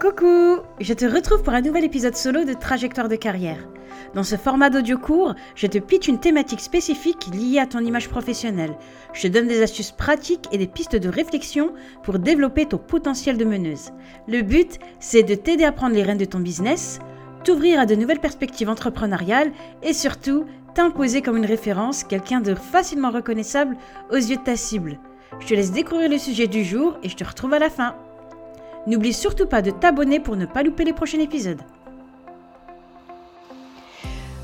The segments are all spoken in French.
Coucou Je te retrouve pour un nouvel épisode solo de Trajectoire de carrière. Dans ce format d'audio court, je te pitch une thématique spécifique liée à ton image professionnelle. Je te donne des astuces pratiques et des pistes de réflexion pour développer ton potentiel de meneuse. Le but, c'est de t'aider à prendre les rênes de ton business, t'ouvrir à de nouvelles perspectives entrepreneuriales et surtout t'imposer comme une référence, quelqu'un de facilement reconnaissable aux yeux de ta cible. Je te laisse découvrir le sujet du jour et je te retrouve à la fin. N'oublie surtout pas de t'abonner pour ne pas louper les prochains épisodes.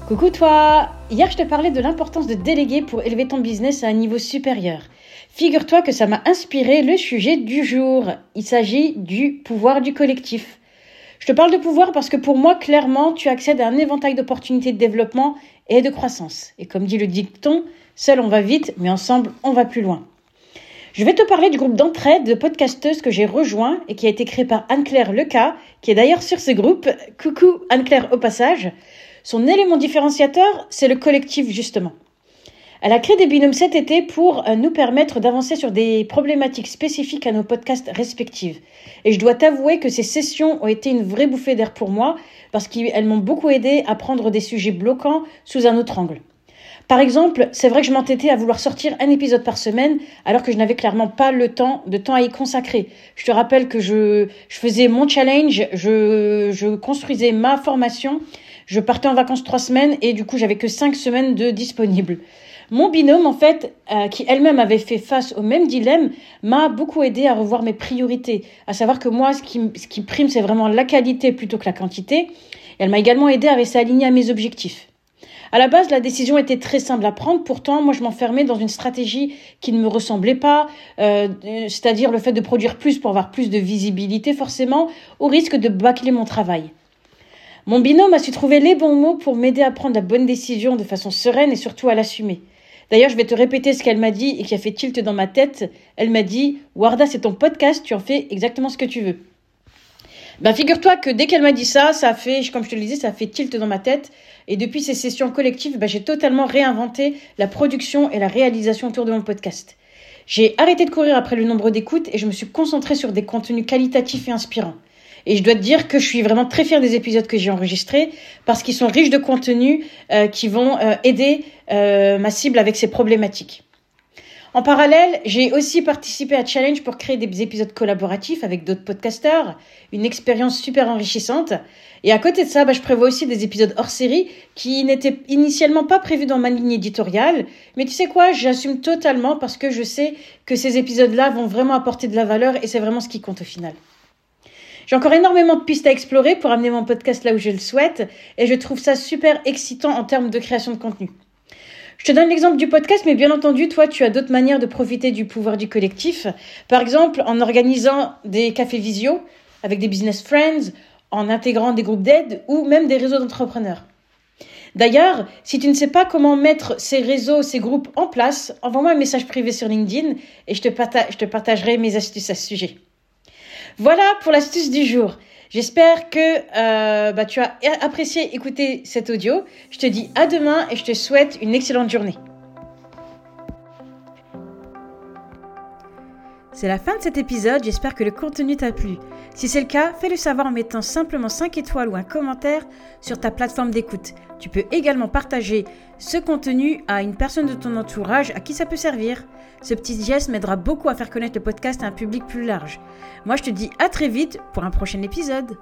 Coucou toi Hier je te parlais de l'importance de déléguer pour élever ton business à un niveau supérieur. Figure-toi que ça m'a inspiré le sujet du jour. Il s'agit du pouvoir du collectif. Je te parle de pouvoir parce que pour moi, clairement, tu accèdes à un éventail d'opportunités de développement et de croissance. Et comme dit le dicton, seul on va vite, mais ensemble on va plus loin. Je vais te parler du groupe d'entraide de podcasteuses que j'ai rejoint et qui a été créé par Anne-Claire Leca, qui est d'ailleurs sur ce groupe. Coucou Anne-Claire au passage. Son élément différenciateur, c'est le collectif justement. Elle a créé des binômes cet été pour euh, nous permettre d'avancer sur des problématiques spécifiques à nos podcasts respectifs. Et je dois t'avouer que ces sessions ont été une vraie bouffée d'air pour moi parce qu'elles m'ont beaucoup aidé à prendre des sujets bloquants sous un autre angle. Par exemple, c'est vrai que je m'entêtais à vouloir sortir un épisode par semaine alors que je n'avais clairement pas le temps de temps à y consacrer. Je te rappelle que je, je faisais mon challenge, je, je construisais ma formation, je partais en vacances trois semaines et du coup j'avais que cinq semaines de disponibles. Mon binôme, en fait, euh, qui elle-même avait fait face au même dilemme, m'a beaucoup aidé à revoir mes priorités. À savoir que moi, ce qui, ce qui prime, c'est vraiment la qualité plutôt que la quantité. Elle m'a également aidé à rester alignée à mes objectifs. À la base, la décision était très simple à prendre. Pourtant, moi, je m'enfermais dans une stratégie qui ne me ressemblait pas, euh, c'est-à-dire le fait de produire plus pour avoir plus de visibilité, forcément, au risque de bâcler mon travail. Mon binôme a su trouver les bons mots pour m'aider à prendre la bonne décision de façon sereine et surtout à l'assumer. D'ailleurs, je vais te répéter ce qu'elle m'a dit et qui a fait tilt dans ma tête. Elle m'a dit Warda, c'est ton podcast, tu en fais exactement ce que tu veux. Ben, figure-toi que dès qu'elle m'a dit ça, ça fait, comme je te le disais, ça fait tilt dans ma tête. Et depuis ces sessions collectives, ben, j'ai totalement réinventé la production et la réalisation autour de mon podcast. J'ai arrêté de courir après le nombre d'écoutes et je me suis concentrée sur des contenus qualitatifs et inspirants. Et je dois te dire que je suis vraiment très fière des épisodes que j'ai enregistrés parce qu'ils sont riches de contenus euh, qui vont euh, aider euh, ma cible avec ses problématiques. En parallèle, j'ai aussi participé à Challenge pour créer des épisodes collaboratifs avec d'autres podcasteurs, une expérience super enrichissante. Et à côté de ça, bah, je prévois aussi des épisodes hors série qui n'étaient initialement pas prévus dans ma ligne éditoriale. Mais tu sais quoi, j'assume totalement parce que je sais que ces épisodes-là vont vraiment apporter de la valeur et c'est vraiment ce qui compte au final. J'ai encore énormément de pistes à explorer pour amener mon podcast là où je le souhaite et je trouve ça super excitant en termes de création de contenu. Je te donne l'exemple du podcast, mais bien entendu, toi, tu as d'autres manières de profiter du pouvoir du collectif. Par exemple, en organisant des cafés visio avec des business friends, en intégrant des groupes d'aide ou même des réseaux d'entrepreneurs. D'ailleurs, si tu ne sais pas comment mettre ces réseaux, ces groupes en place, envoie-moi un message privé sur LinkedIn et je te, partagerai mes astuces à ce sujet. Voilà pour l'astuce du jour. J'espère que euh, bah, tu as apprécié écouter cet audio. Je te dis à demain et je te souhaite une excellente journée. C'est la fin de cet épisode, j'espère que le contenu t'a plu. Si c'est le cas, fais-le savoir en mettant simplement 5 étoiles ou un commentaire sur ta plateforme d'écoute. Tu peux également partager ce contenu à une personne de ton entourage à qui ça peut servir. Ce petit geste m'aidera beaucoup à faire connaître le podcast à un public plus large. Moi je te dis à très vite pour un prochain épisode.